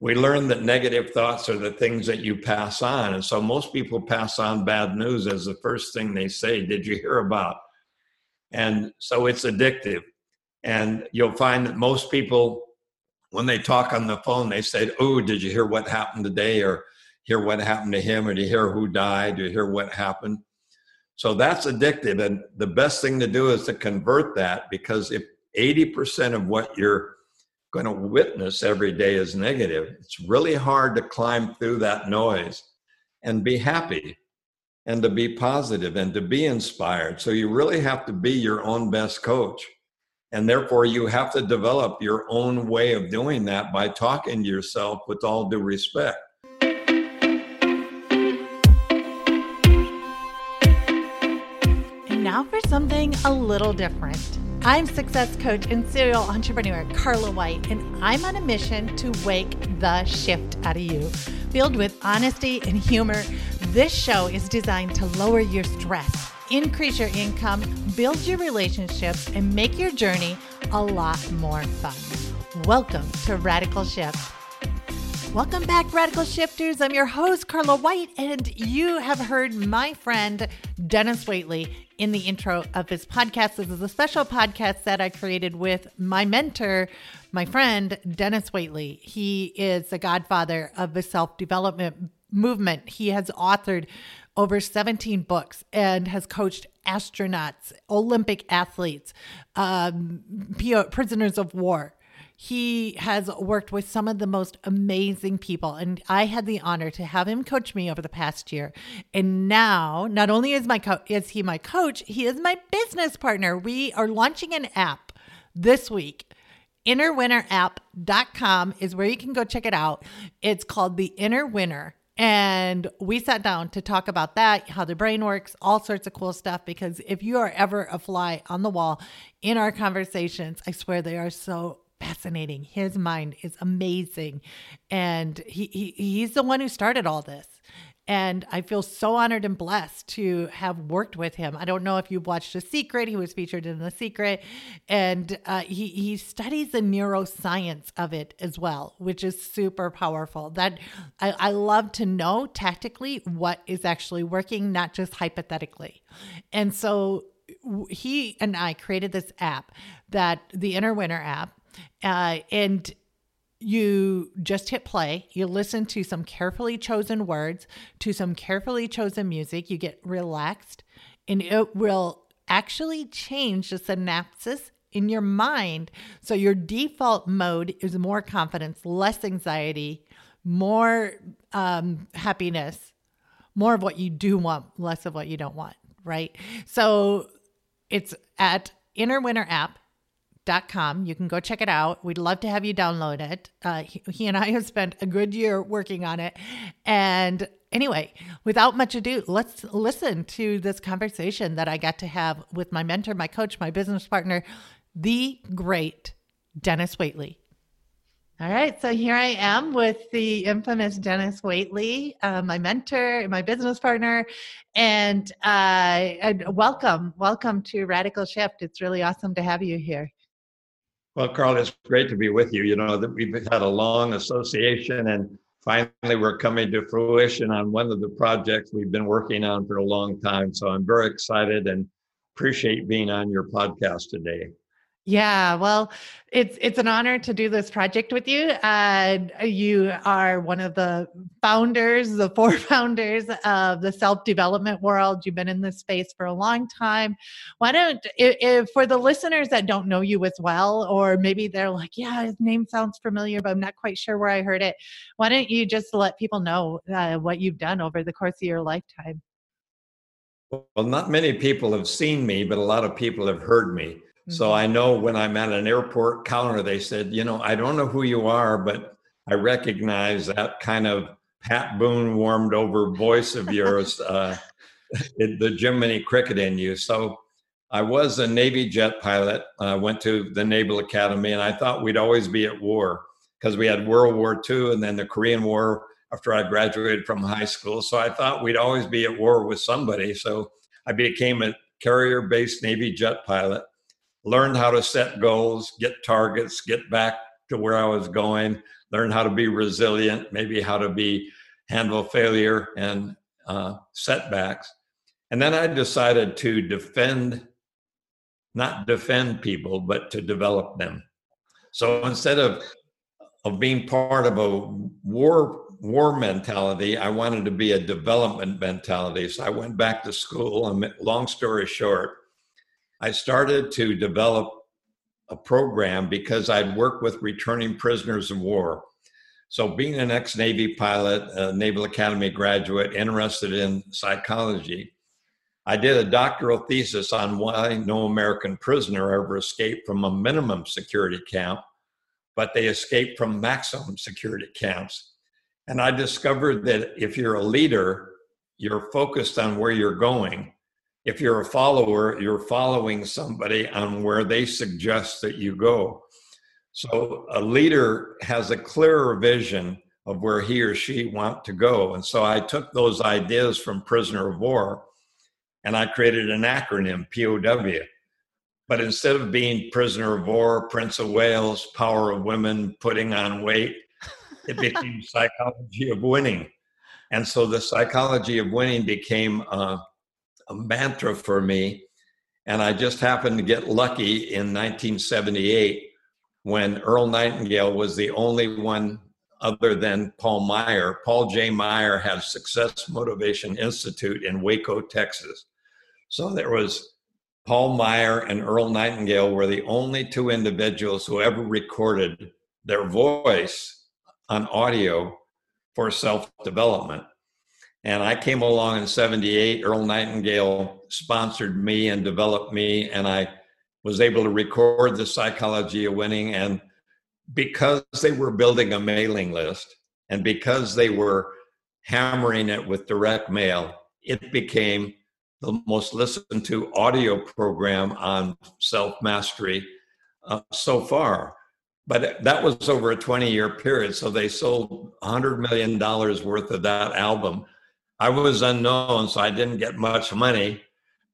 we learn that negative thoughts are the things that you pass on. And so most people pass on bad news as the first thing they say. Did you hear about? And so it's addictive. And you'll find that most people, when they talk on the phone, they say, Oh, did you hear what happened today? Or hear what happened to him? Or you hear who died? You hear what happened? So that's addictive. And the best thing to do is to convert that because if 80% of what you're going to witness every day is negative, it's really hard to climb through that noise and be happy and to be positive and to be inspired. So you really have to be your own best coach. And therefore, you have to develop your own way of doing that by talking to yourself with all due respect. And now for something a little different. I'm success coach and serial entrepreneur Carla White, and I'm on a mission to wake the shift out of you. Filled with honesty and humor, this show is designed to lower your stress, increase your income, build your relationships, and make your journey a lot more fun. Welcome to Radical Shift. Welcome back, Radical Shifters. I'm your host, Carla White, and you have heard my friend Dennis Waitley in the intro of his podcast. This is a special podcast that I created with my mentor, my friend, Dennis Waitley. He is the godfather of the self development movement. He has authored over 17 books and has coached astronauts, Olympic athletes, um, prisoners of war he has worked with some of the most amazing people and i had the honor to have him coach me over the past year. And now not only is my co- is he my coach he is my business partner. We are launching an app this week. innerwinnerapp.com is where you can go check it out. It's called the inner winner. And we sat down to talk about that, how the brain works, all sorts of cool stuff. Because if you are ever a fly on the wall in our conversations, I swear they are so fascinating. His mind is amazing. And he, he he's the one who started all this. And I feel so honored and blessed to have worked with him. I don't know if you've watched The Secret. He was featured in The Secret. And uh, he, he studies the neuroscience of it as well, which is super powerful. That I, I love to know tactically what is actually working, not just hypothetically. And so he and I created this app that the Inner Winner app uh, and you just hit play, you listen to some carefully chosen words, to some carefully chosen music, you get relaxed, and it will actually change the synapses in your mind. So your default mode is more confidence, less anxiety, more um, happiness, more of what you do want, less of what you don't want, right? So it's at Inner Winner app com. You can go check it out. We'd love to have you download it. Uh, he, he and I have spent a good year working on it. And anyway, without much ado, let's listen to this conversation that I got to have with my mentor, my coach, my business partner, the great Dennis Waitley. All right, so here I am with the infamous Dennis Waitley, uh, my mentor, my business partner, and, uh, and welcome, welcome to Radical Shift. It's really awesome to have you here. Well, Carl, it's great to be with you. You know that we've had a long association, and finally we're coming to fruition on one of the projects we've been working on for a long time. So I'm very excited and appreciate being on your podcast today. Yeah, well, it's it's an honor to do this project with you. Uh, you are one of the founders, the four founders of the self development world. You've been in this space for a long time. Why don't, if, if, for the listeners that don't know you as well, or maybe they're like, "Yeah, his name sounds familiar, but I'm not quite sure where I heard it." Why don't you just let people know uh, what you've done over the course of your lifetime? Well, not many people have seen me, but a lot of people have heard me. So mm-hmm. I know when I'm at an airport counter, they said, you know, I don't know who you are, but I recognize that kind of Pat Boone warmed over voice of yours, uh, the Jiminy Cricket in you. So I was a Navy jet pilot. I uh, went to the Naval Academy, and I thought we'd always be at war because we had World War II and then the Korean War after I graduated from high school. So I thought we'd always be at war with somebody. So I became a carrier based Navy jet pilot learned how to set goals, get targets, get back to where I was going, learn how to be resilient, maybe how to be handle failure and uh, setbacks. And then I decided to defend, not defend people, but to develop them. So instead of of being part of a war war mentality, I wanted to be a development mentality. So I went back to school. And long story short, I started to develop a program because I'd worked with returning prisoners of war. So, being an ex Navy pilot, a Naval Academy graduate, interested in psychology, I did a doctoral thesis on why no American prisoner ever escaped from a minimum security camp, but they escaped from maximum security camps. And I discovered that if you're a leader, you're focused on where you're going. If you're a follower, you're following somebody on where they suggest that you go. So a leader has a clearer vision of where he or she want to go. And so I took those ideas from prisoner of war and I created an acronym, POW. But instead of being prisoner of war, Prince of Wales, power of women, putting on weight, it became psychology of winning. And so the psychology of winning became a, a mantra for me. And I just happened to get lucky in 1978 when Earl Nightingale was the only one other than Paul Meyer. Paul J. Meyer had Success Motivation Institute in Waco, Texas. So there was Paul Meyer and Earl Nightingale were the only two individuals who ever recorded their voice on audio for self development. And I came along in 78. Earl Nightingale sponsored me and developed me, and I was able to record the psychology of winning. And because they were building a mailing list and because they were hammering it with direct mail, it became the most listened to audio program on self mastery uh, so far. But that was over a 20 year period. So they sold $100 million worth of that album. I was unknown, so I didn't get much money,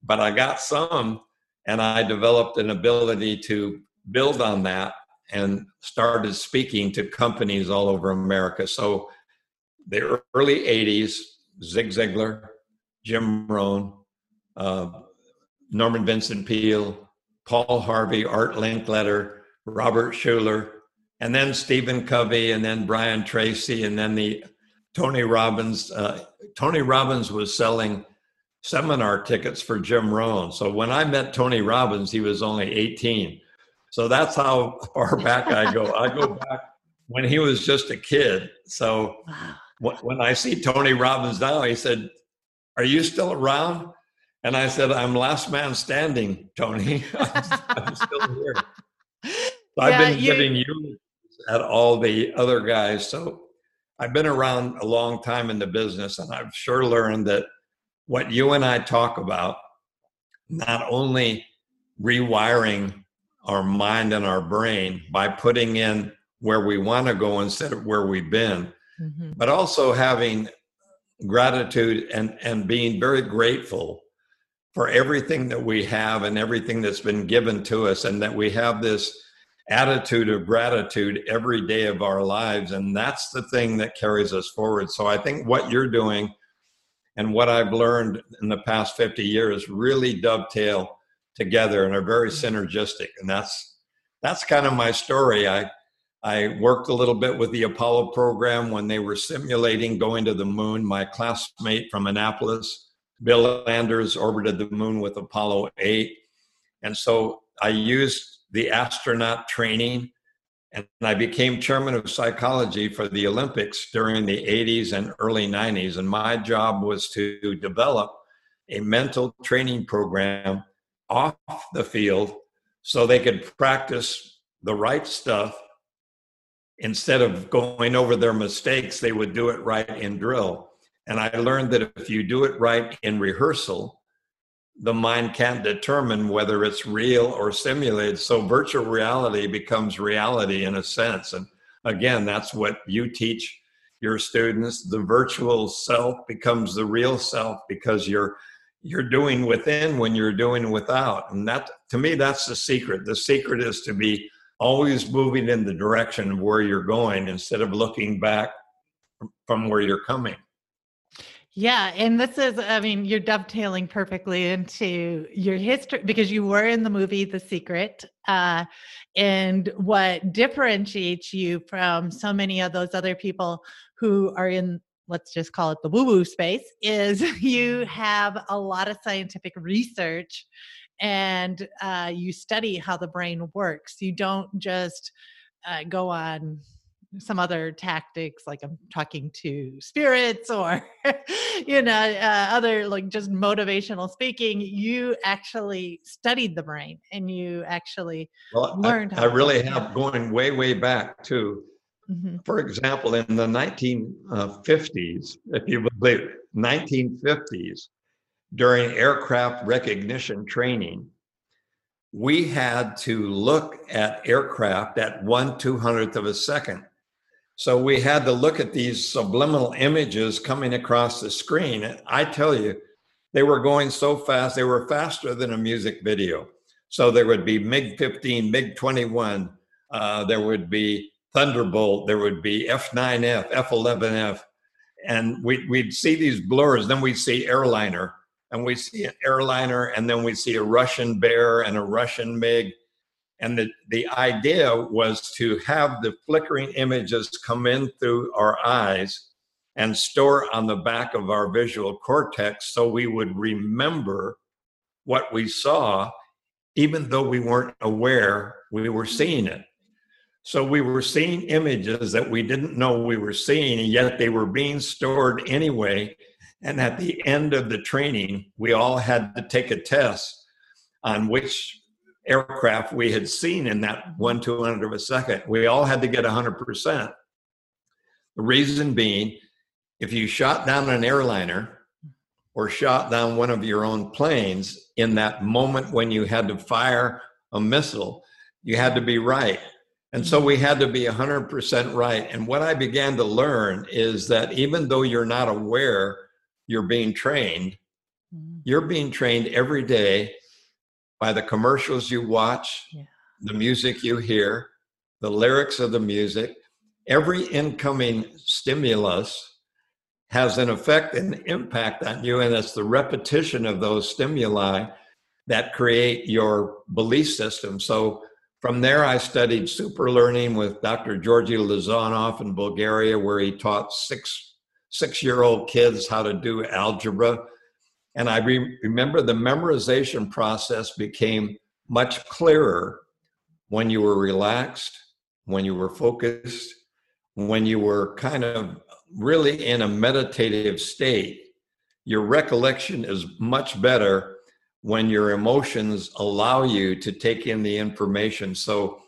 but I got some and I developed an ability to build on that and started speaking to companies all over America. So the early 80s, Zig Ziglar, Jim Rohn, uh, Norman Vincent Peale, Paul Harvey, Art Linkletter, Robert Schuller, and then Stephen Covey, and then Brian Tracy, and then the Tony Robbins. Uh, Tony Robbins was selling seminar tickets for Jim Rohn. So when I met Tony Robbins, he was only 18. So that's how far back I go. I go back when he was just a kid. So when I see Tony Robbins now, he said, Are you still around? And I said, I'm last man standing, Tony. I'm, I'm still here. So yeah, I've been you... giving you at all the other guys. So I've been around a long time in the business, and I've sure learned that what you and I talk about, not only rewiring our mind and our brain by putting in where we want to go instead of where we've been, mm-hmm. but also having gratitude and, and being very grateful for everything that we have and everything that's been given to us, and that we have this attitude of gratitude every day of our lives. And that's the thing that carries us forward. So I think what you're doing and what I've learned in the past 50 years really dovetail together and are very mm-hmm. synergistic. And that's that's kind of my story. I I worked a little bit with the Apollo program when they were simulating going to the moon. My classmate from Annapolis, Bill Anders, orbited the moon with Apollo 8. And so I used the astronaut training and I became chairman of psychology for the Olympics during the 80s and early 90s. And my job was to develop a mental training program off the field so they could practice the right stuff. Instead of going over their mistakes, they would do it right in drill. And I learned that if you do it right in rehearsal, the mind can't determine whether it's real or simulated. So virtual reality becomes reality in a sense. And again, that's what you teach your students. The virtual self becomes the real self because you're you're doing within when you're doing without. And that to me, that's the secret. The secret is to be always moving in the direction of where you're going instead of looking back from where you're coming. Yeah, and this is, I mean, you're dovetailing perfectly into your history because you were in the movie The Secret. Uh, and what differentiates you from so many of those other people who are in, let's just call it the woo woo space, is you have a lot of scientific research and uh, you study how the brain works. You don't just uh, go on some other tactics like i'm talking to spirits or you know uh, other like just motivational speaking you actually studied the brain and you actually well, learned i, I really have going way way back too mm-hmm. for example in the 1950s if you believe it, 1950s during aircraft recognition training we had to look at aircraft at one two hundredth of a second so we had to look at these subliminal images coming across the screen. I tell you, they were going so fast, they were faster than a music video. So there would be MiG 15, MiG 21, uh, there would be Thunderbolt, there would be F 9F, F 11F. And we, we'd see these blurs. Then we'd see airliner, and we'd see an airliner, and then we'd see a Russian bear and a Russian MiG and the, the idea was to have the flickering images come in through our eyes and store on the back of our visual cortex so we would remember what we saw, even though we weren't aware we were seeing it. So we were seeing images that we didn't know we were seeing, and yet they were being stored anyway. And at the end of the training, we all had to take a test on which aircraft we had seen in that one two hundred of a second. We all had to get 100%. The reason being, if you shot down an airliner or shot down one of your own planes in that moment when you had to fire a missile, you had to be right. And so we had to be 100% right. And what I began to learn is that even though you're not aware you're being trained, mm-hmm. you're being trained every day by the commercials you watch, yeah. the music you hear, the lyrics of the music. Every incoming stimulus has an effect and impact on you, and it's the repetition of those stimuli that create your belief system. So from there, I studied super learning with Dr. Georgi Lozanov in Bulgaria, where he taught six six year old kids how to do algebra and I re- remember the memorization process became much clearer when you were relaxed, when you were focused, when you were kind of really in a meditative state. Your recollection is much better when your emotions allow you to take in the information. So,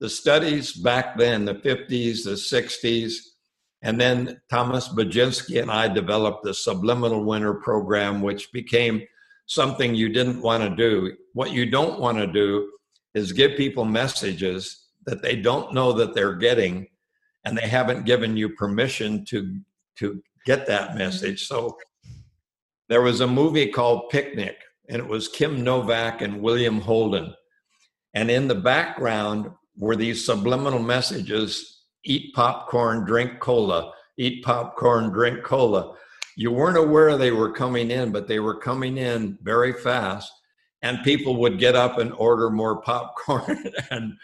the studies back then, the 50s, the 60s, and then Thomas Budzynski and I developed the Subliminal Winner program, which became something you didn't want to do. What you don't want to do is give people messages that they don't know that they're getting and they haven't given you permission to to get that message. So there was a movie called Picnic and it was Kim Novak and William Holden. And in the background were these subliminal messages eat popcorn, drink cola, eat popcorn, drink cola. You weren't aware they were coming in, but they were coming in very fast. And people would get up and order more popcorn and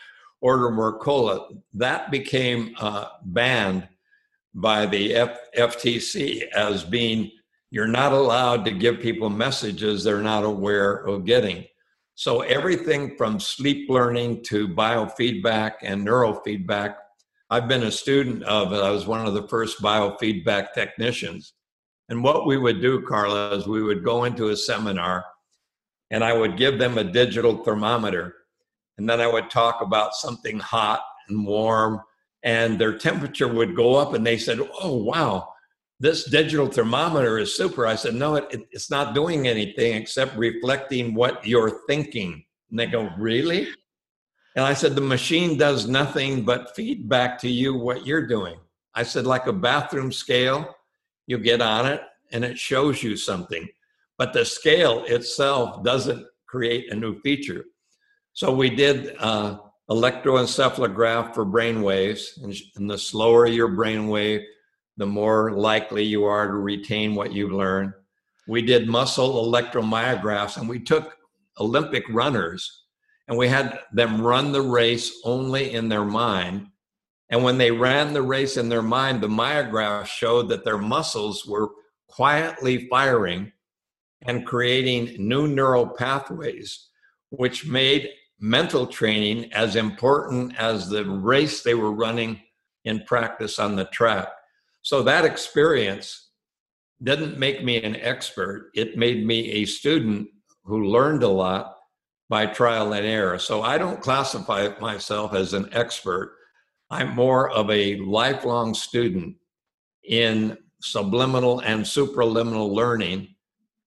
order more cola. That became uh, banned by the F- FTC as being you're not allowed to give people messages they're not aware of getting. So everything from sleep learning to biofeedback and neurofeedback I've been a student of it. I was one of the first biofeedback technicians. And what we would do, Carla, is we would go into a seminar and I would give them a digital thermometer. And then I would talk about something hot and warm, and their temperature would go up. And they said, Oh, wow, this digital thermometer is super. I said, No, it, it's not doing anything except reflecting what you're thinking. And they go, Really? And I said, the machine does nothing but feed back to you what you're doing. I said, like a bathroom scale, you get on it and it shows you something. But the scale itself doesn't create a new feature. So we did uh, electroencephalograph for brain waves. And, and the slower your brain wave, the more likely you are to retain what you've learned. We did muscle electromyographs and we took Olympic runners and we had them run the race only in their mind. And when they ran the race in their mind, the myograph showed that their muscles were quietly firing and creating new neural pathways, which made mental training as important as the race they were running in practice on the track. So that experience didn't make me an expert. It made me a student who learned a lot by trial and error. So I don't classify myself as an expert. I'm more of a lifelong student in subliminal and supraliminal learning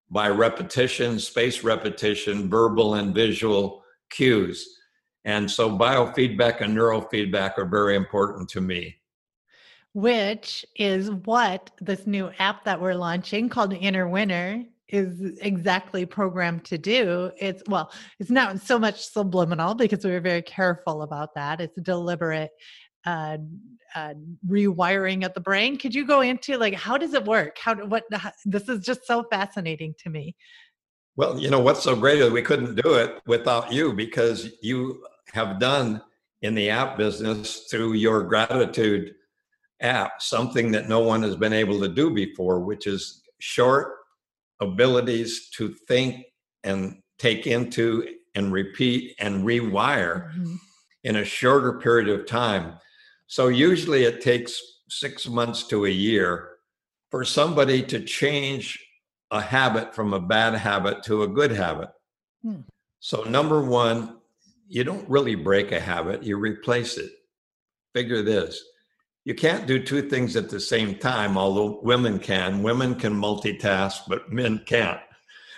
by repetition, space repetition, verbal and visual cues. And so biofeedback and neurofeedback are very important to me which is what this new app that we're launching called Inner Winner is exactly programmed to do. It's well, it's not so much subliminal because we were very careful about that. It's deliberate uh, uh, rewiring of the brain. Could you go into like how does it work? How what how, this is just so fascinating to me. Well, you know what's so great is we couldn't do it without you because you have done in the app business through your gratitude app something that no one has been able to do before, which is short abilities to think and take into and repeat and rewire mm-hmm. in a shorter period of time. So usually it takes six months to a year for somebody to change a habit from a bad habit to a good habit. Hmm. So, number one, you don't really break a habit, you replace it. Figure this you can't do two things at the same time, although women can. Women can multitask, but men can't.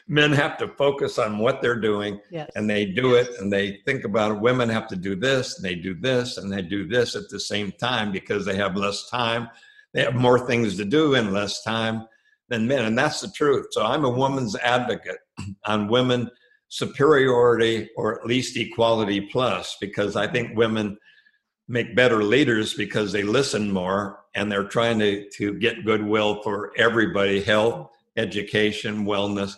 Men have to focus on what they're doing yes. and they do it and they think about it. Women have to do this and they do this and they do this at the same time because they have less time. They have more things to do in less time than men. And that's the truth. So I'm a woman's advocate on women superiority or at least equality plus because I think women make better leaders because they listen more and they're trying to, to get goodwill for everybody health education wellness.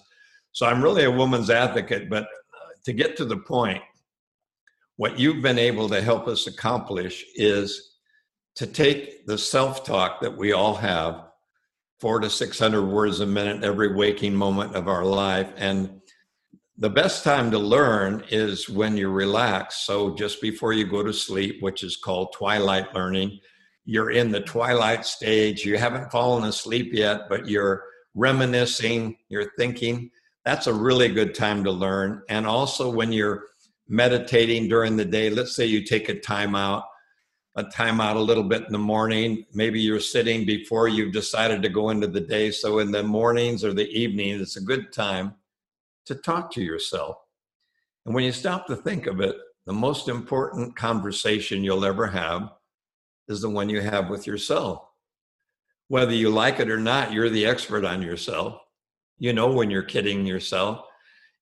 So i'm really a woman's advocate but uh, to get to the point what you've been able to help us accomplish is to take the self-talk that we all have four to 600 words a minute every waking moment of our life and the best time to learn is when you're relaxed. So just before you go to sleep, which is called twilight learning, you're in the twilight stage. You haven't fallen asleep yet, but you're reminiscing, you're thinking. That's a really good time to learn. And also when you're meditating during the day, let's say you take a time out, a time out a little bit in the morning. Maybe you're sitting before you've decided to go into the day. So in the mornings or the evening, it's a good time to talk to yourself. And when you stop to think of it, the most important conversation you'll ever have is the one you have with yourself. Whether you like it or not, you're the expert on yourself. You know when you're kidding yourself.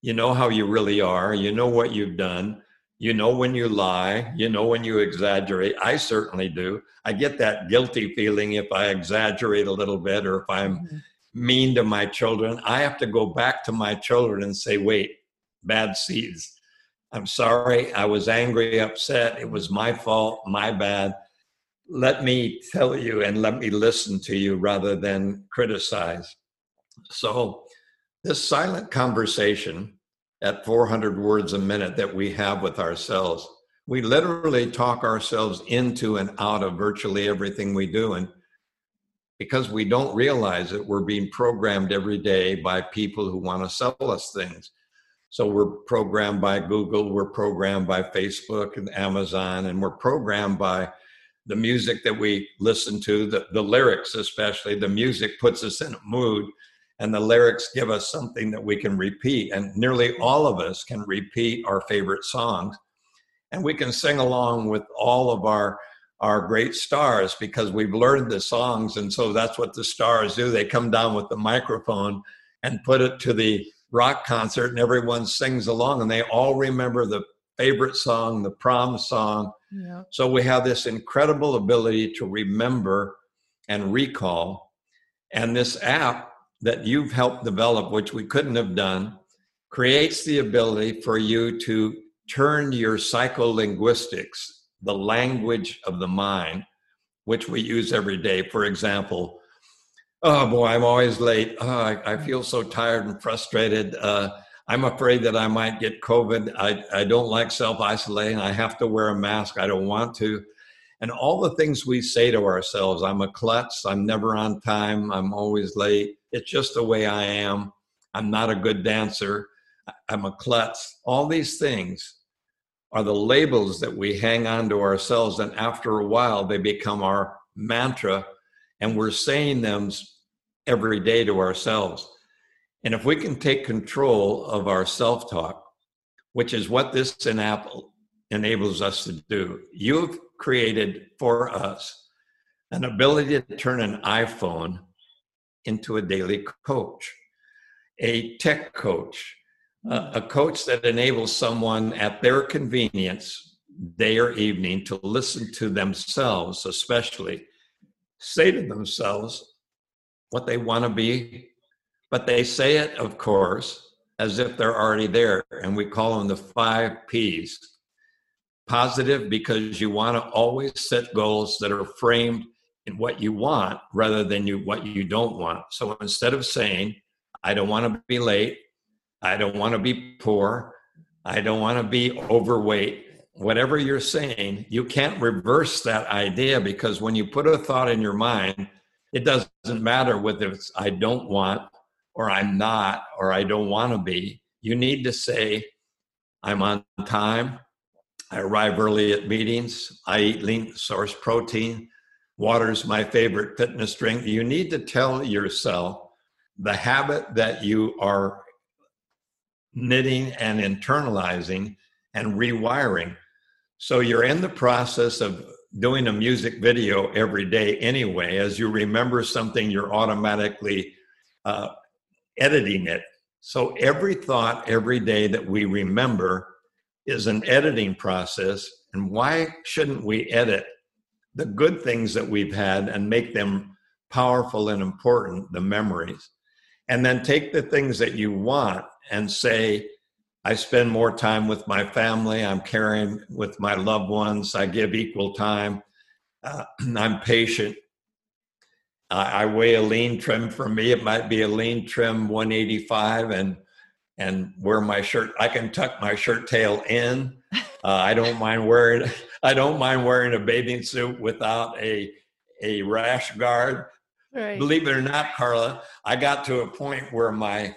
You know how you really are. You know what you've done. You know when you lie. You know when you exaggerate. I certainly do. I get that guilty feeling if I exaggerate a little bit or if I'm mm-hmm mean to my children, I have to go back to my children and say, wait, bad seeds. I'm sorry. I was angry, upset. It was my fault, my bad. Let me tell you and let me listen to you rather than criticize. So, this silent conversation at 400 words a minute that we have with ourselves, we literally talk ourselves into and out of virtually everything we do. And because we don't realize it, we're being programmed every day by people who want to sell us things. So we're programmed by Google, we're programmed by Facebook and Amazon, and we're programmed by the music that we listen to, the, the lyrics especially. The music puts us in a mood, and the lyrics give us something that we can repeat. And nearly all of us can repeat our favorite songs, and we can sing along with all of our are great stars because we've learned the songs. And so that's what the stars do. They come down with the microphone and put it to the rock concert, and everyone sings along, and they all remember the favorite song, the prom song. Yeah. So we have this incredible ability to remember and recall. And this app that you've helped develop, which we couldn't have done, creates the ability for you to turn your psycholinguistics, the language of the mind, which we use every day. For example, oh boy, I'm always late. Oh, I, I feel so tired and frustrated. Uh, I'm afraid that I might get COVID. I, I don't like self isolating. I have to wear a mask. I don't want to. And all the things we say to ourselves I'm a klutz. I'm never on time. I'm always late. It's just the way I am. I'm not a good dancer. I'm a klutz. All these things are the labels that we hang on to ourselves. And after a while, they become our mantra. And we're saying them every day to ourselves. And if we can take control of our self talk, which is what this app enables us to do, you've created for us an ability to turn an iPhone into a daily coach, a tech coach, a coach that enables someone at their convenience, day or evening, to listen to themselves, especially say to themselves what they want to be. But they say it, of course, as if they're already there. And we call them the five P's positive because you want to always set goals that are framed in what you want rather than you what you don't want. So instead of saying, I don't want to be late, I don't want to be poor. I don't want to be overweight. Whatever you're saying, you can't reverse that idea because when you put a thought in your mind, it doesn't matter whether it's I don't want or I'm not or I don't want to be. You need to say, I'm on time. I arrive early at meetings. I eat lean source protein. Water is my favorite fitness drink. You need to tell yourself the habit that you are knitting and internalizing and rewiring. So you're in the process of doing a music video every day anyway. As you remember something, you're automatically uh, editing it. So every thought every day that we remember is an editing process. And why shouldn't we edit the good things that we've had and make them powerful and important, the memories? And then take the things that you want and say, I spend more time with my family. I'm caring with my loved ones. I give equal time. Uh, I'm patient. I weigh a lean trim for me. It might be a lean trim 185 and and wear my shirt. I can tuck my shirt tail in. Uh, I don't mind wearing. I don't mind wearing a bathing suit without a a rash guard. Right. Believe it or not, Carla, I got to a point where my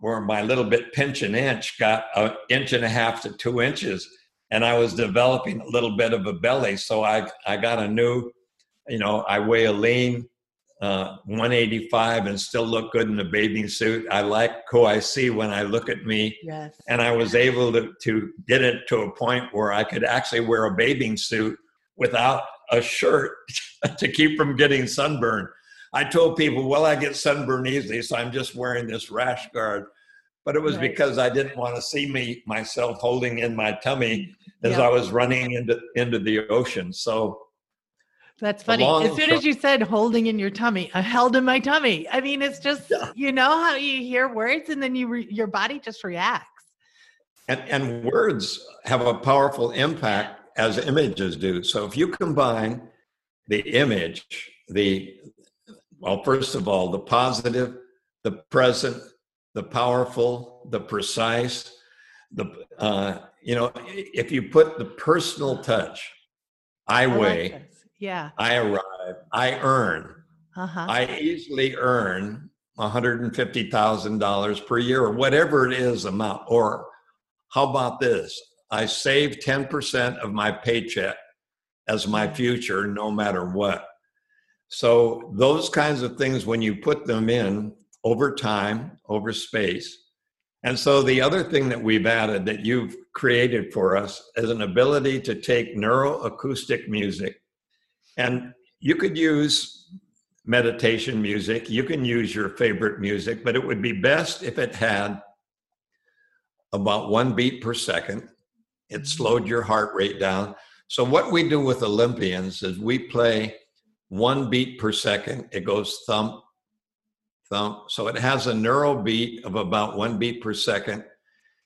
where my little bit pinch an inch got an inch and a half to two inches and i was developing a little bit of a belly so i i got a new you know i weigh a lean uh, 185 and still look good in a bathing suit i like who i see when i look at me yes. and i was able to, to get it to a point where i could actually wear a bathing suit without a shirt to keep from getting sunburned I told people, well, I get sunburned easily, so I'm just wearing this rash guard. But it was right. because I didn't want to see me myself holding in my tummy as I was running into into the ocean. So that's funny. As soon as you said holding in your tummy, I held in my tummy. I mean, it's just yeah. you know how you hear words and then you re- your body just reacts. And and words have a powerful impact as images do. So if you combine the image, the well, first of all, the positive, the present, the powerful, the precise, the uh, you know, if you put the personal touch, I, I weigh, like yeah, I arrive, I earn, uh-huh. I easily earn $150,000 per year or whatever it is amount. Or how about this? I save 10% of my paycheck as my future no matter what. So those kinds of things, when you put them in over time, over space, and so the other thing that we've added that you've created for us is an ability to take neuroacoustic music, and you could use meditation music, you can use your favorite music, but it would be best if it had about one beat per second. It mm-hmm. slowed your heart rate down. So, what we do with Olympians is we play one beat per second. It goes thump, thump. So, it has a neural beat of about one beat per second.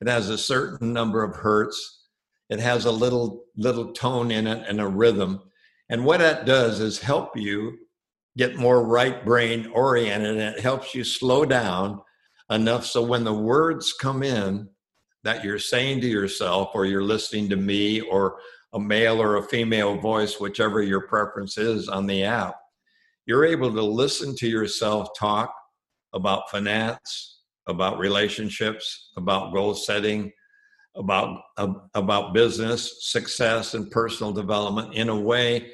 It has a certain number of hertz. It has a little little tone in it and a rhythm. And what that does is help you get more right brain oriented and it helps you slow down enough so when the words come in that you're saying to yourself or you're listening to me or a male or a female voice, whichever your preference is on the app, you're able to listen to yourself talk about finance, about relationships, about goal setting, about about business success and personal development in a way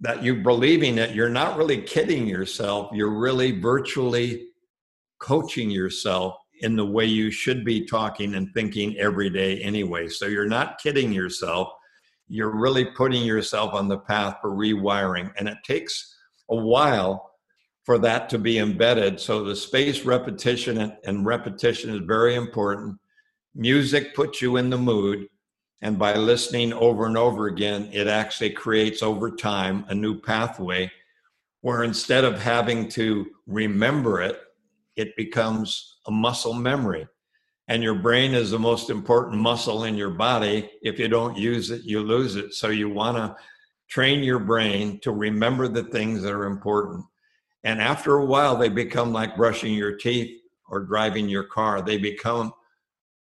that you're believing it you're not really kidding yourself you're really virtually coaching yourself in the way you should be talking and thinking every day anyway. So you're not kidding yourself you're really putting yourself on the path for rewiring. And it takes a while for that to be embedded. So the space repetition and repetition is very important. Music puts you in the mood. And by listening over and over again it actually creates over time a new pathway where instead of having to remember it it becomes a muscle memory and your brain is the most important muscle in your body if you don't use it you lose it so you want to train your brain to remember the things that are important and after a while they become like brushing your teeth or driving your car they become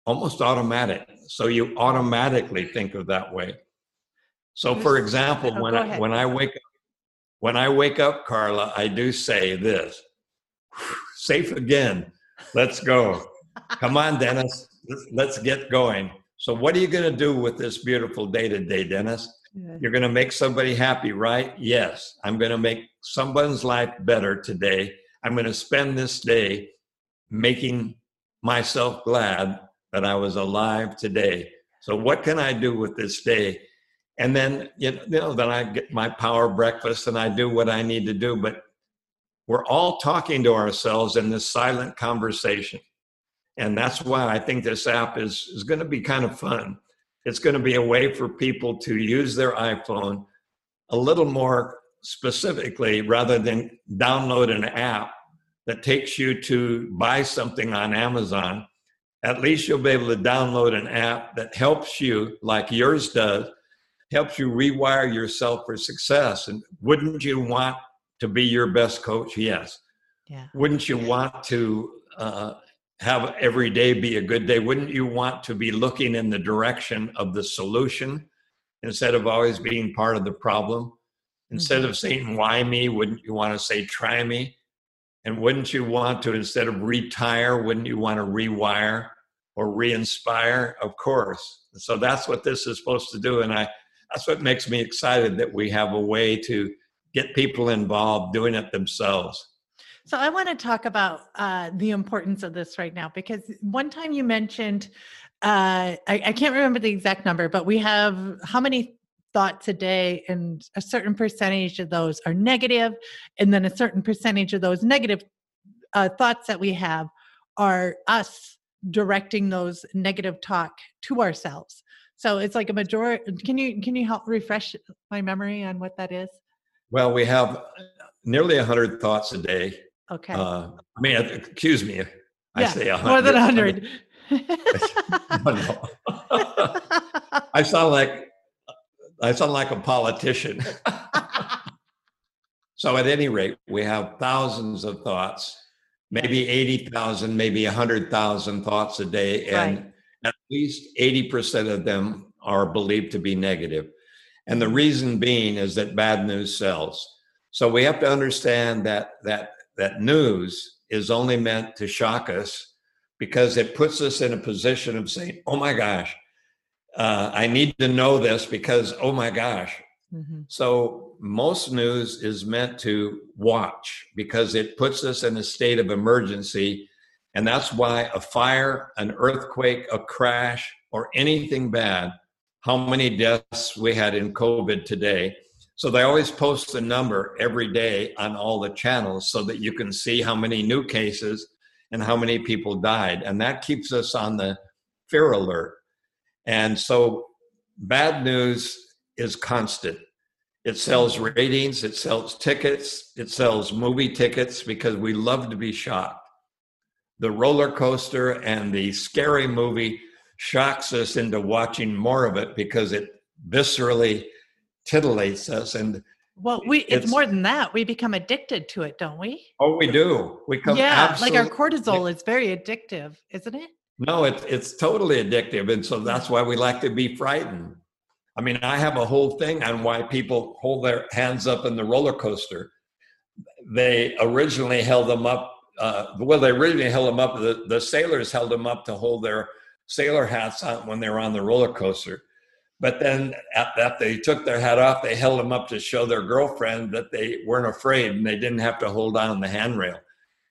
almost automatic. So you automatically think of that way. So for example, oh, when I when I wake up when I wake up, Carla, I do say this. Safe again. Let's go. Come on, Dennis. Let's get going. So what are you going to do with this beautiful day today, Dennis? Yeah. You're going to make somebody happy, right? Yes. I'm going to make someone's life better today. I'm going to spend this day making myself glad that I was alive today. So what can I do with this day? And then you know, then I get my power breakfast and I do what I need to do. But we're all talking to ourselves in this silent conversation. And that's why I think this app is, is going to be kind of fun. It's going to be a way for people to use their iPhone a little more specifically rather than download an app that takes you to buy something on Amazon at least you'll be able to download an app that helps you, like yours does, helps you rewire yourself for success. And wouldn't you want to be your best coach? Yes. Yeah. Wouldn't you want to uh, have every day be a good day? Wouldn't you want to be looking in the direction of the solution instead of always being part of the problem? Instead mm-hmm. of saying, why me, wouldn't you want to say, try me? And wouldn't you want to, instead of retire, wouldn't you want to rewire? or re-inspire of course so that's what this is supposed to do and i that's what makes me excited that we have a way to get people involved doing it themselves so i want to talk about uh, the importance of this right now because one time you mentioned uh, I, I can't remember the exact number but we have how many thoughts a day and a certain percentage of those are negative and then a certain percentage of those negative uh, thoughts that we have are us directing those negative talk to ourselves. So it's like a majority. Can you can you help refresh my memory on what that is? Well, we have nearly hundred thoughts a day. Okay. Uh, I mean, excuse me. I yeah, say 100. More than hundred. I sound like I sound like a politician. so at any rate, we have thousands of thoughts maybe 80,000, maybe 100,000 thoughts a day. And right. at least 80% of them are believed to be negative. And the reason being is that bad news sells. So we have to understand that that that news is only meant to shock us because it puts us in a position of saying, "Oh my gosh, uh, I need to know this because oh my gosh, Mm-hmm. So most news is meant to watch because it puts us in a state of emergency. And that's why a fire, an earthquake, a crash, or anything bad, how many deaths we had in COVID today. So they always post the number every day on all the channels so that you can see how many new cases and how many people died. And that keeps us on the fear alert. And so bad news is constant. It sells ratings, it sells tickets, it sells movie tickets because we love to be shocked. The roller coaster and the scary movie shocks us into watching more of it because it viscerally titillates us and well we it's, it's, more than that. We become addicted to it don't we? Oh we do. We come yeah like our cortisol is very addictive isn't it? No it's it's totally addictive and so that's why we like to be frightened. I mean i have a whole thing on why people hold their hands up in the roller coaster. They originally held them up uh, well they originally held them up the, the sailors held them up to hold their sailor hats on when they were on the roller coaster but then after they took their hat off, they held them up to show their girlfriend that they weren't afraid and they didn't have to hold on the handrail.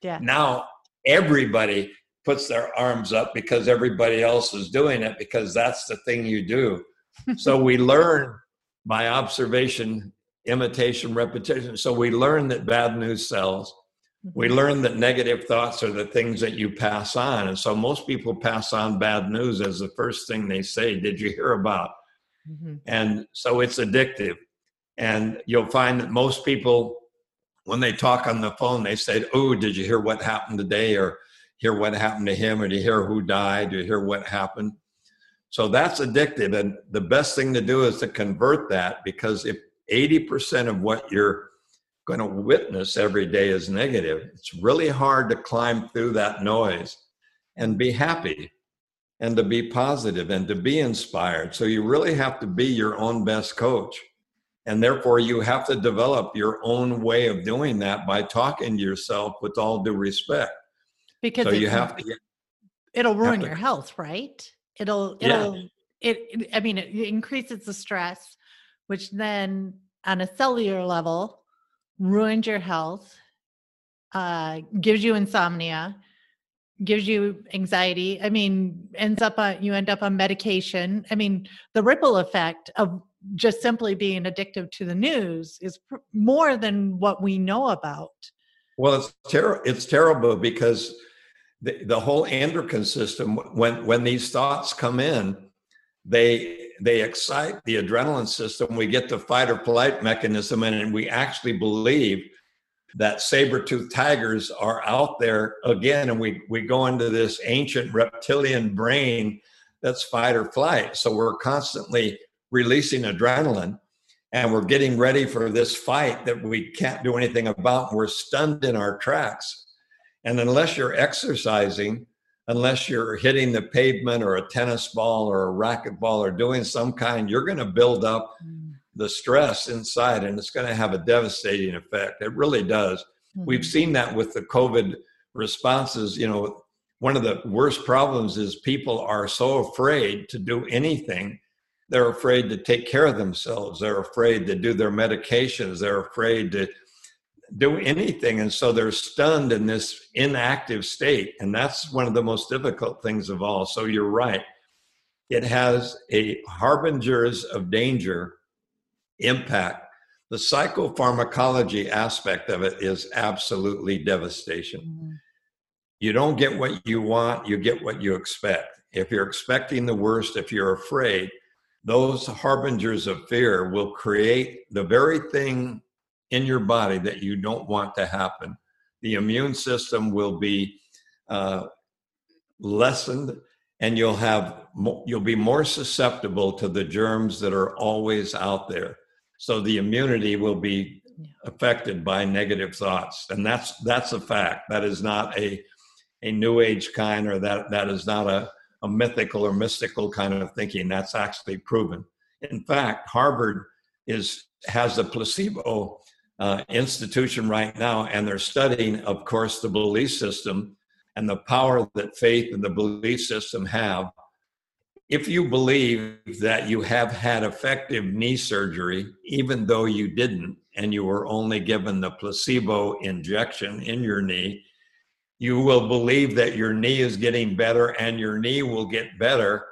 Yeah. Now everybody puts their arms up because everybody else is doing it because that's the thing you do. so we learn by observation, imitation, repetition. So we learn that bad news sells. We mm-hmm. learn that negative thoughts are the things that you pass on. And so most people pass on bad news as the first thing they say. Did you hear about? Mm-hmm. And so it's addictive. And you'll find that most people, when they talk on the phone, they say, Oh, did you hear what happened today? Or hear what happened to him? Or you hear who died? You hear what happened? So that's addictive. And the best thing to do is to convert that because if 80% of what you're going to witness every day is negative, it's really hard to climb through that noise and be happy and to be positive and to be inspired. So you really have to be your own best coach. And therefore, you have to develop your own way of doing that by talking to yourself with all due respect. Because so you have to. It'll ruin to, your health, right? It'll. It'll. Yeah. It, it. I mean, it increases the stress, which then, on a cellular level, ruins your health. Uh, gives you insomnia, gives you anxiety. I mean ends up on you end up on medication. I mean the ripple effect of just simply being addicted to the news is pr- more than what we know about. Well it's terrible it's terrible because the, the whole endocrine system when when these thoughts come in they they excite the adrenaline system. We get the fight or flight mechanism and we actually believe that saber-toothed tigers are out there again and we we go into this ancient reptilian brain that's fight or flight. So we're constantly releasing adrenaline and we're getting ready for this fight that we can't do anything about we're stunned in our tracks. And unless you're exercising unless you're hitting the pavement or a tennis ball or a racquetball or doing some kind you're going to build up the stress inside and it's going to have a devastating effect. It really does. Mm-hmm. we've seen that with the covid responses you know one of the worst problems is people are so afraid to do anything. They're afraid to take care of themselves. They're afraid to do their medications. They're afraid to do anything and so they're stunned in this inactive state and that's one of the most difficult things of all. So you're right. It has a harbingers of danger impact. The psychopharmacology aspect of it is absolutely devastation. Mm-hmm. You don't get what you want, you get what you expect. If you're expecting the worst, if you're afraid, those harbingers of fear will create the very thing in your body that you don't want to happen. The immune system will be uh, lessened, and you'll have you'll be more susceptible to the germs that are always out there so the immunity will be affected by negative thoughts. And that's that's a fact. That is not a a new age kind or that that is not a, a mythical or mystical kind of thinking. That's actually proven. In fact harvard is has a placebo uh, institution right now and they're studying of course the belief system and the power that faith and the belief system have if you believe that you have had effective knee surgery, even though you didn't, and you were only given the placebo injection in your knee, you will believe that your knee is getting better and your knee will get better,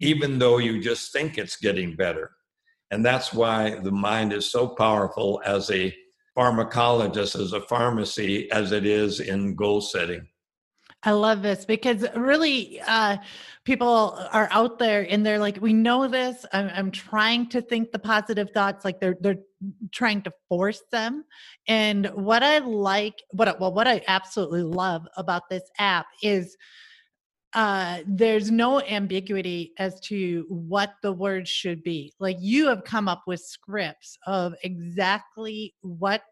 even though you just think it's getting better. And that's why the mind is so powerful as a pharmacologist, as a pharmacy, as it is in goal setting. I love this because really uh, people are out there and they're like, we know this. I'm, I'm trying to think the positive thoughts, like they're they're trying to force them. And what I like, what well, what I absolutely love about this app is uh there's no ambiguity as to what the words should be like you have come up with scripts of exactly what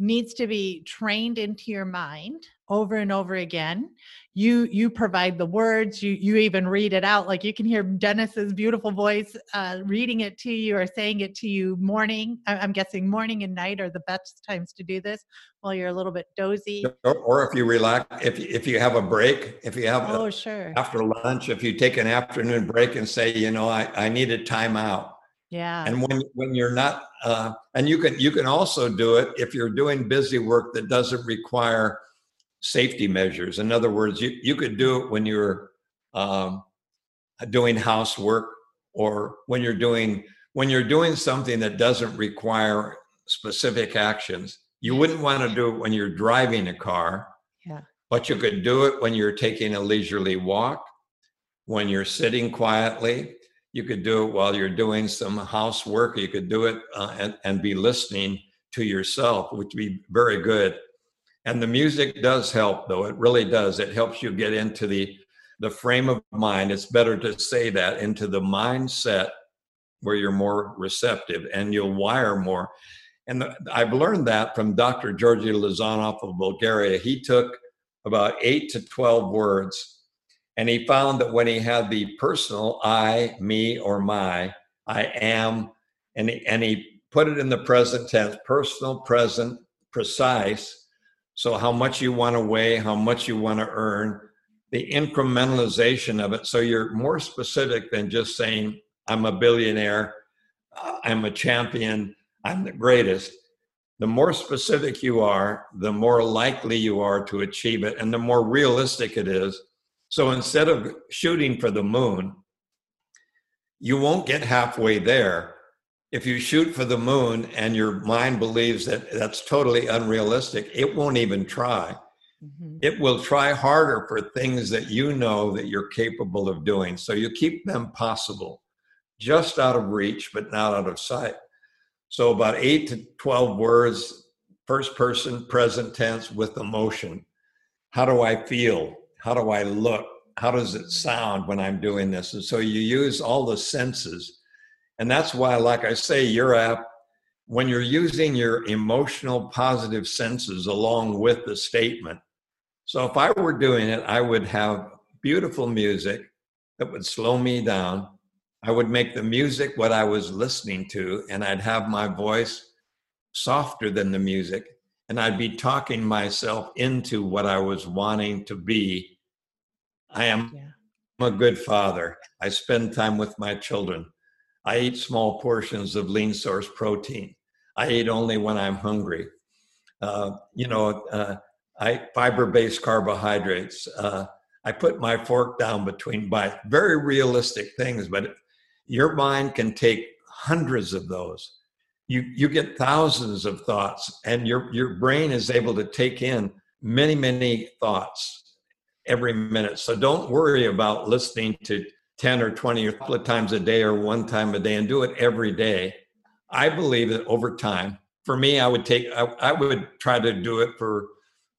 needs to be trained into your mind over and over again. You you provide the words you you even read it out like you can hear dennis's beautiful voice uh, reading it to you or saying it to you morning i'm guessing morning and night are the best times to do this while you're a little bit dozy. Or if you relax if if you have a break if you have oh a, sure. after lunch if you take an afternoon break and say you know i i need a timeout yeah and when when you're not uh, and you can you can also do it if you're doing busy work that doesn't require safety measures. In other words, you, you could do it when you're um, doing housework or when you're doing when you're doing something that doesn't require specific actions. You wouldn't want to do it when you're driving a car. Yeah. But you could do it when you're taking a leisurely walk, when you're sitting quietly. You could do it while you're doing some housework. You could do it uh, and, and be listening to yourself, which would be very good. And the music does help, though. It really does. It helps you get into the the frame of mind. It's better to say that into the mindset where you're more receptive and you'll wire more. And the, I've learned that from Dr. Georgi Lozanov of Bulgaria. He took about eight to 12 words and he found that when he had the personal I, me, or my, I am, and he, and he put it in the present tense, personal, present, precise, so, how much you want to weigh, how much you want to earn, the incrementalization of it. So, you're more specific than just saying, I'm a billionaire, uh, I'm a champion, I'm the greatest. The more specific you are, the more likely you are to achieve it, and the more realistic it is. So, instead of shooting for the moon, you won't get halfway there if you shoot for the moon and your mind believes that that's totally unrealistic, it won't even try. Mm-hmm. It will try harder for things that you know that you're capable of doing. So you keep them possible, just out of reach, but not out of sight. So about eight to 12 words, first person, present tense with emotion. How do I feel? How do I look? How does it sound when I'm doing this? And so you use all the senses and that's why, like I say, your app, when you're using your emotional positive senses along with the statement. So if I were doing it, I would have beautiful music that would slow me down. I would make the music what I was listening to, and I'd have my voice softer than the music, and I'd be talking myself into what I was wanting to be. I am yeah. a good father. I spend time with my children. I eat small portions of lean source protein. I eat only when I'm hungry. Uh, you know, uh, I fiber-based carbohydrates. Uh, I put my fork down between bites. Very realistic things, but your mind can take hundreds of those. You you get thousands of thoughts, and your your brain is able to take in many many thoughts every minute. So don't worry about listening to 10 or 20 or a couple of times a day or one time a day and do it every day. I believe that over time, for me, I would take, I, I would try to do it for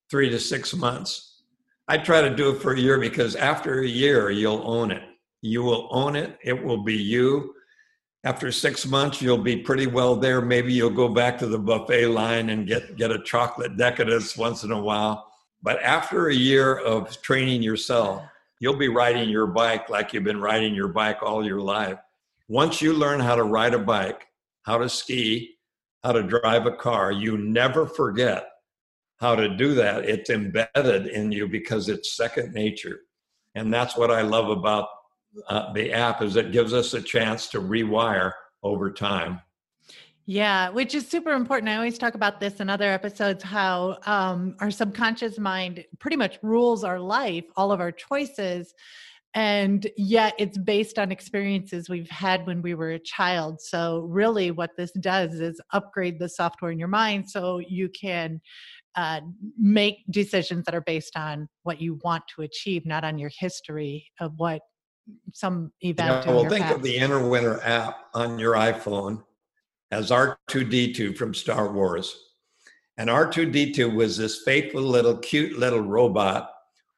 three to six months. I try to do it for a year because after a year, you'll own it. You will own it. It will be you. After six months, you'll be pretty well there. Maybe you'll go back to the buffet line and get, get a chocolate decadence once in a while. But after a year of training yourself, you'll be riding your bike like you've been riding your bike all your life. Once you learn how to ride a bike, how to ski, how to drive a car, you never forget how to do that. It's embedded in you because it's second nature. And that's what I love about uh, the app is it gives us a chance to rewire over time. Yeah, which is super important. I always talk about this in other episodes how um, our subconscious mind pretty much rules our life, all of our choices. And yet it's based on experiences we've had when we were a child. So, really, what this does is upgrade the software in your mind so you can uh, make decisions that are based on what you want to achieve, not on your history of what some event. Yeah, well, think past. of the Inner Winner app on your iPhone as R2D2 from Star Wars. And R2D2 was this faithful little cute little robot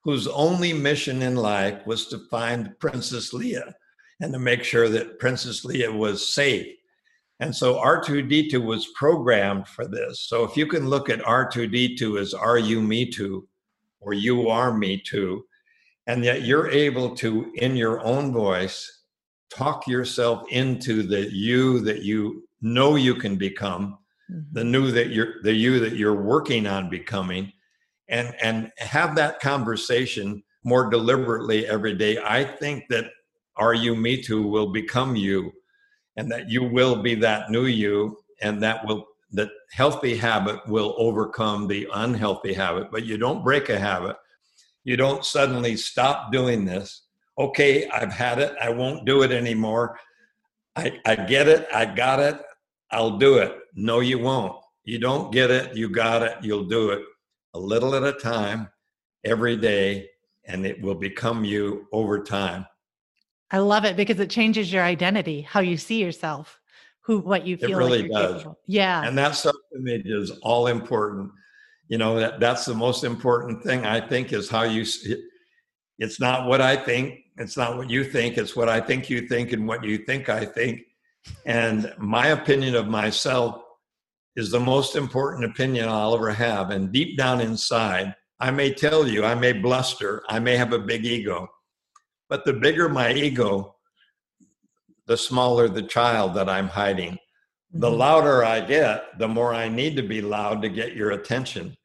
whose only mission in life was to find Princess Leia and to make sure that Princess Leia was safe. And so R2D2 was programmed for this. So if you can look at R2D2 as Are You Me Too or You Are Me Too, and yet you're able to, in your own voice, talk yourself into the you that you know you can become the mm-hmm. new that you're the you that you're working on becoming and and have that conversation more deliberately every day. I think that are you me too will become you and that you will be that new you and that will that healthy habit will overcome the unhealthy habit. But you don't break a habit you don't suddenly stop doing this okay i've had it i won't do it anymore i i get it i got it I'll do it. No, you won't. You don't get it. You got it. You'll do it a little at a time every day, and it will become you over time. I love it because it changes your identity, how you see yourself, who, what you feel. It really like does. Capable. Yeah. And that self image is all important. You know, that, that's the most important thing I think is how you, it's not what I think. It's not what you think. It's what I think you think and what you think I think and my opinion of myself is the most important opinion I'll ever have. And deep down inside, I may tell you, I may bluster, I may have a big ego, but the bigger my ego, the smaller the child that I'm hiding. The mm-hmm. louder I get, the more I need to be loud to get your attention.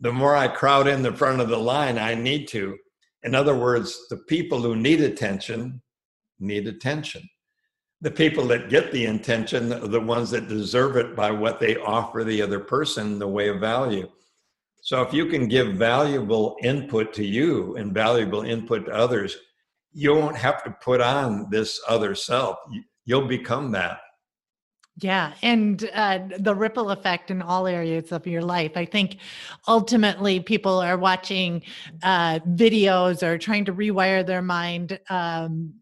The more I crowd in the front of the line, I need to. In other words, the people who need attention need attention the people that get the intention are the ones that deserve it by what they offer the other person the way of value. So if you can give valuable input to you and valuable input to others, you won't have to put on this other self. You'll become that. Yeah, and uh, the ripple effect in all areas of your life. I think ultimately people are watching uh, videos or trying to rewire their mind um,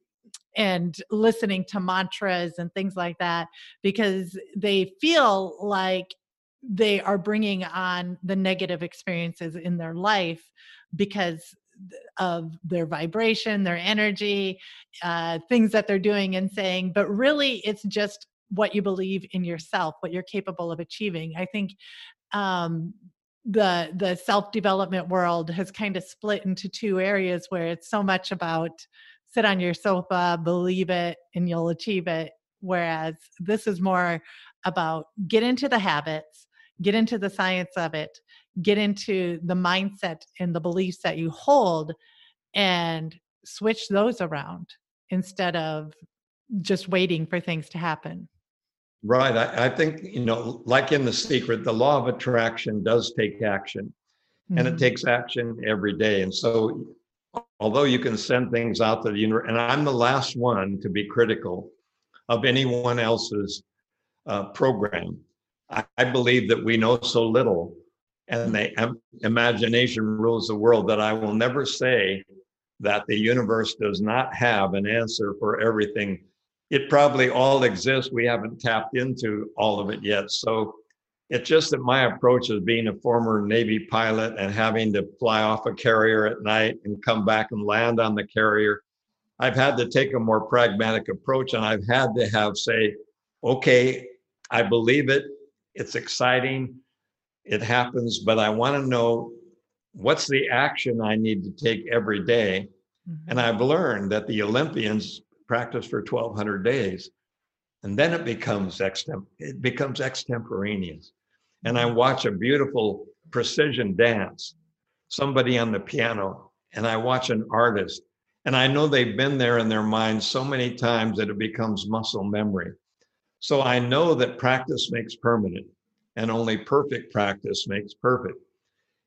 and listening to mantras and things like that because they feel like they are bringing on the negative experiences in their life because of their vibration, their energy, uh, things that they're doing and saying, but really it's just what you believe in yourself, what you're capable of achieving. I think um, the the self development world has kind of split into two areas where it's so much about sit on your sofa, believe it, and you'll achieve it. Whereas this is more about get into the habits, get into the science of it, get into the mindset and the beliefs that you hold, and switch those around instead of just waiting for things to happen. Right. I, I, think, you know, like in The Secret, the law of attraction does take action mm-hmm. and it mm-hmm. takes action every day. And so although you can send things out to the universe, and I'm the last one to be critical of anyone else's uh, program. I, I, believe that we know so little, and the imagination rules the world. That I will never say that the universe does not have an answer for everything. It probably all exists. We haven't tapped into all of it yet. So it's just that my approach as being a former Navy pilot and having to fly off a carrier at night and come back and land on the carrier, I've had to take a more pragmatic approach and I've had to have say, okay, I believe it. It's exciting. It happens, but I want to know what's the action I need to take every day? Mm-hmm. And I've learned that the Olympians practice for 1200 days and then it becomes extem- it becomes extemporaneous and I watch a beautiful precision dance, somebody on the piano, and I watch an artist, and I know they've been there in their mind so many times that it becomes muscle memory. So I know that practice makes permanent, and only perfect practice makes perfect.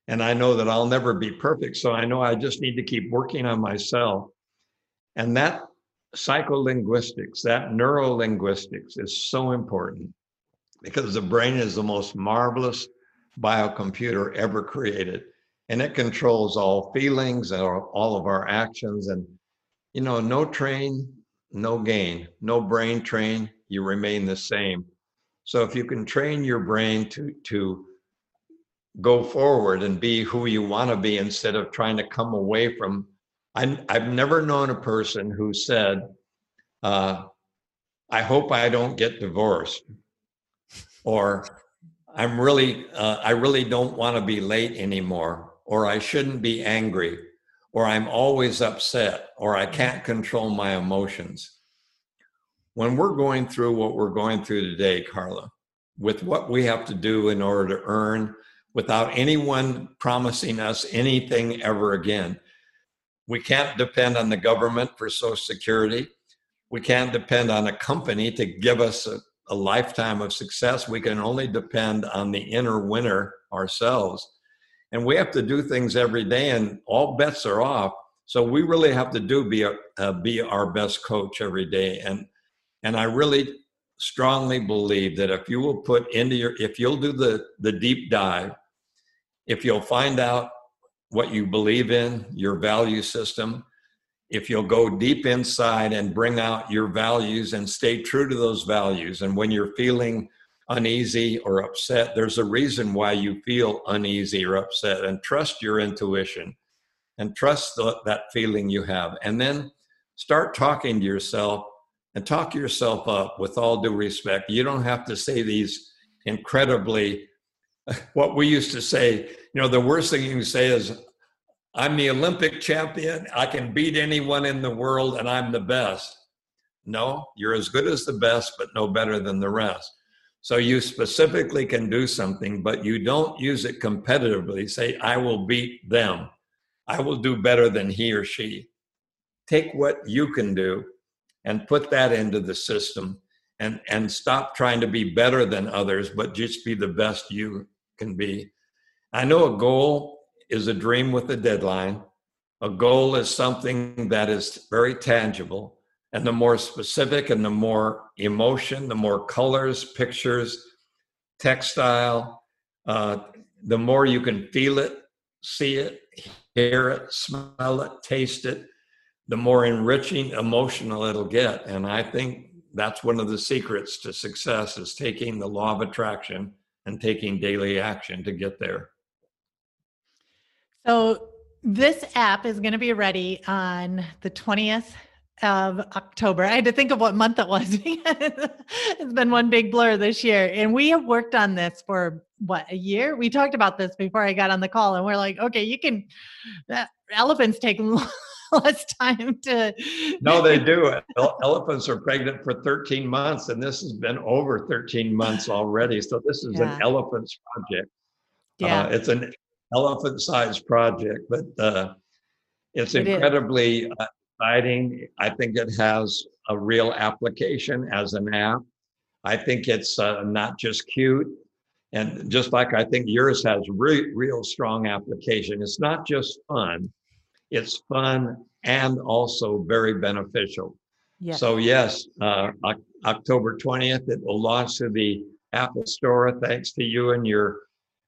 And I know that I'll never be perfect. So I know I just need to keep working on myself. And that psycholinguistics, that neurolinguistics is so important because the brain is the most marvelous biocomputer ever created. And it controls all feelings and all of our actions. And, you know, no train, no gain, no brain train, you remain the same. So if you can train your brain to, to go forward and be who you want to be instead of trying to come away from, I, I've never known a person who said, uh, I hope I don't get divorced or I'm really, uh, I really don't want to be late anymore, or I shouldn't be angry, or I'm always upset, or I can't control my emotions. When we're going through what we're going through today, Carla, with what we have to do in order to earn without anyone promising us anything ever again, we can't depend on the government for Social Security. We can't depend on a company to give us a, a lifetime of success. We can only depend on the inner winner ourselves. And we have to do things every day, and all bets are off. So we really have to do be a, uh, be our best coach every day. And and I really strongly believe that if you will put into your if you'll do the the deep dive, if you'll find out what you believe in, your value system, if you'll go deep inside and bring out your values and stay true to those values. And when you're feeling uneasy or upset, there's a reason why you feel uneasy or upset, and trust your intuition and trust the, that feeling you have. And then start talking to yourself and talk yourself up with all due respect. You don't have to say these incredibly, what we used to say, you know, the worst thing you can say is, I'm the Olympic champion. I can beat anyone in the world and I'm the best. No, you're as good as the best, but no better than the rest. So you specifically can do something, but you don't use it competitively. Say, I will beat them. I will do better than he or she. Take what you can do and put that into the system and, and stop trying to be better than others, but just be the best you can be. I know a goal is a dream with a deadline. A goal is something that is very tangible. And the more specific and the more emotion, the more colors, pictures, textile, uh, the more you can feel it, see it, hear it, smell it, taste it, the more enriching, emotional it'll get. And I think that's one of the secrets to success is taking the law of attraction and taking daily action to get there. So this app is going to be ready on the 20th of October. I had to think of what month it was. Because it's been one big blur this year. And we have worked on this for what, a year? We talked about this before I got on the call and we're like, okay, you can, uh, elephants take less time to. no, they do. Elephants are pregnant for 13 months and this has been over 13 months already. So this is yeah. an elephant's project. Yeah. Uh, it's an elephant sized project, but uh, it's it incredibly is. exciting. I think it has a real application as an app. I think it's uh, not just cute. And just like I think yours has re- real strong application, it's not just fun, it's fun and also very beneficial. Yes. So, yes, uh, October 20th, it will launch to the Apple Store. Thanks to you and your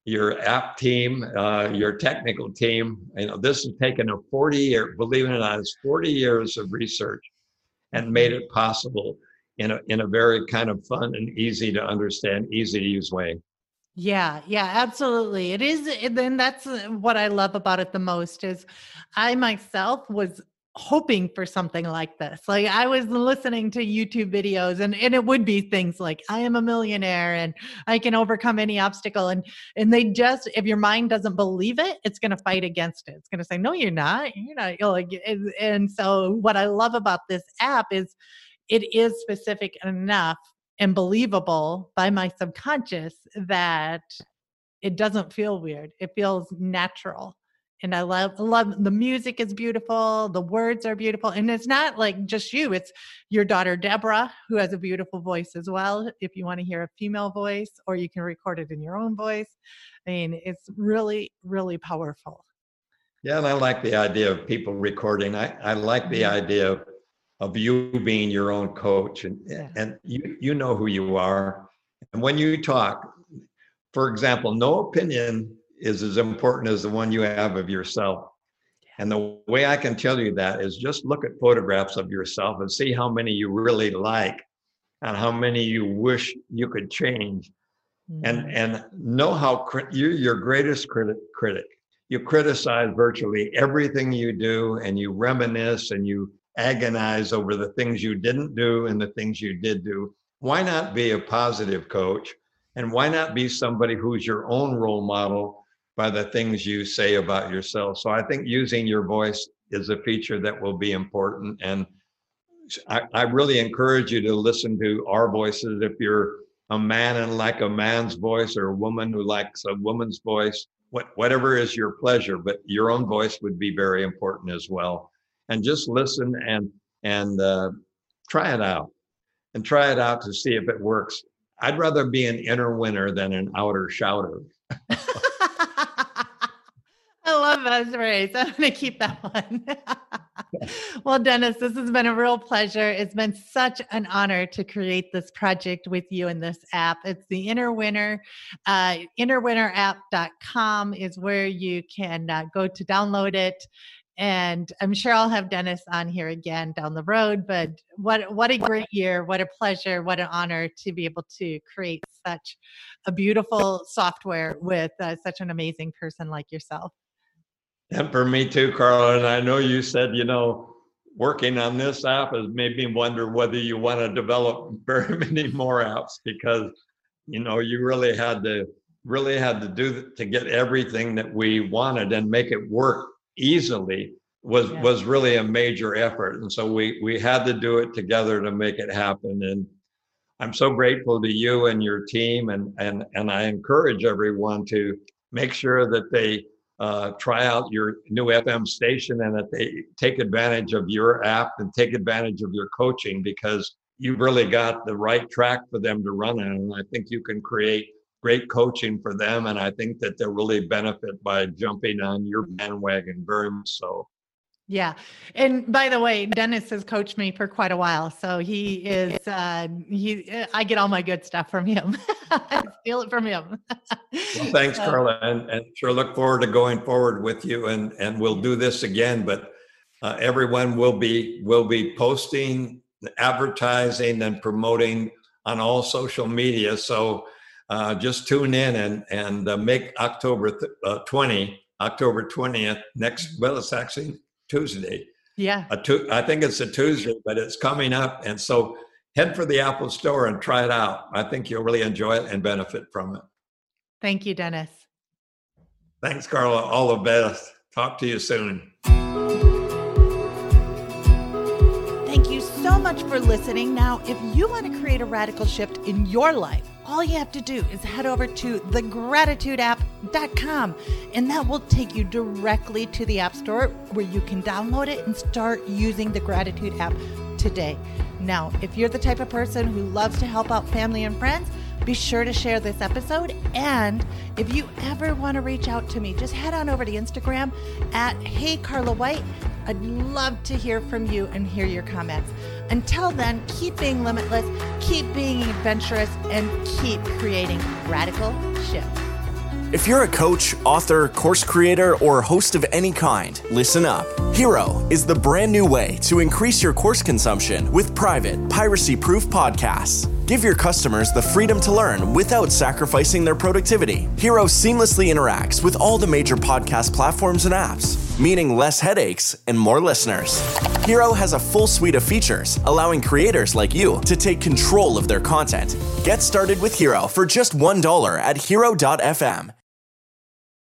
your app team, uh, your technical team. You know, this has taken a 40 year, believe it or not, it's 40 years of research and made it possible in a, in a very kind of fun and easy to understand, easy to use way. Yeah, yeah, absolutely. It is. And then that's uh, what I love about it the most is I myself was hoping for something like this. Like I was listening to YouTube videos and and it would be things like I am a millionaire and I can overcome any obstacle and and they just if your mind doesn't believe it, it's going to fight against it. It's going to say no you're not. You're not you're like and, and so what I love about this app is it is specific enough and believable by my subconscious that it doesn't feel weird. It feels natural and I love love the music is beautiful, the words are beautiful, and it's not like just you. It's your daughter Deborah who has a beautiful voice as well. If you want to hear a female voice, or you can record it in your own voice. I mean, it's really really powerful. Yeah, and I like the idea of people recording. I I like the mm-hmm. idea of, of you being your own coach, and yeah. and you you know who you are, and when you talk, for example, no opinion is as important as the one you have of yourself. And the way I can tell you that is just look at photographs of yourself and see how many you really like and how many you wish you could change. Mm-hmm. And and know how you're your greatest critic critic. You criticize virtually everything you do and you reminisce and you agonize over the things you didn't do and the things you did do. Why not be a positive coach? And why not be somebody who's your own role model by the things you say about yourself? So I think using your voice is a feature that will be important. And I, I really encourage you to listen to our voices if you're a man and like a man's voice or a woman who likes a woman's voice what, whatever is your pleasure but your own voice would be very important as well and just listen and and uh, try it out and try it out to see if it works i'd rather be an inner winner than an outer shouter I love that phrase. I'm going to keep that one. well, Dennis, this has been a real pleasure. It's been such an honor to create this project with you in this app. It's the Inner Winner. Uh, InnerWinnerApp.com is where you can uh, go to download it. And I'm sure I'll have Dennis on here again down the road. But what what a great year! What a pleasure! What an honor to be able to create such a beautiful software with uh, such an amazing person like yourself. And for me too, Carla. And I know you said, you know, working on this app has made me wonder whether you want to develop very many more apps because, you know, you really had to really had to do to get everything that we wanted and make it work easily was yeah. was really a major effort and so we we had to do it together to make it happen and i'm so grateful to you and your team and and and i encourage everyone to make sure that they uh, try out your new FM station and that they take advantage of your app and take advantage of your coaching because you've really got the right track for them to run on. And I think you can create great coaching for them. And I think that they'll really benefit by jumping on your bandwagon very much so. Yeah. And by the way, Dennis has coached me for quite a while. So he is uh he I get all my good stuff from him. I steal it from him. well, thanks, Carla. And, and sure look forward to going forward with you and and we'll do this again. But uh, everyone will be will be posting, advertising, and promoting on all social media. So uh, just tune in and and uh, make October th- uh, 20, October 20th next. Well, it's actually Tuesday. Yeah. Tu- I think it's a Tuesday, but it's coming up. And so head for the Apple Store and try it out. I think you'll really enjoy it and benefit from it. Thank you, Dennis. Thanks, Carla. All the best. Talk to you soon. Listening. Now, if you want to create a radical shift in your life, all you have to do is head over to thegratitudeapp.com and that will take you directly to the App Store where you can download it and start using the Gratitude app today. Now, if you're the type of person who loves to help out family and friends, be sure to share this episode. And if you ever want to reach out to me, just head on over to Instagram at Hey Carla White. I'd love to hear from you and hear your comments. Until then, keep being limitless, keep being adventurous, and keep creating radical shifts. If you're a coach, author, course creator, or host of any kind, listen up. Hiro is the brand new way to increase your course consumption with private, piracy proof podcasts. Give your customers the freedom to learn without sacrificing their productivity. Hiro seamlessly interacts with all the major podcast platforms and apps, meaning less headaches and more listeners. Hiro has a full suite of features, allowing creators like you to take control of their content. Get started with Hiro for just $1 at hiro.fm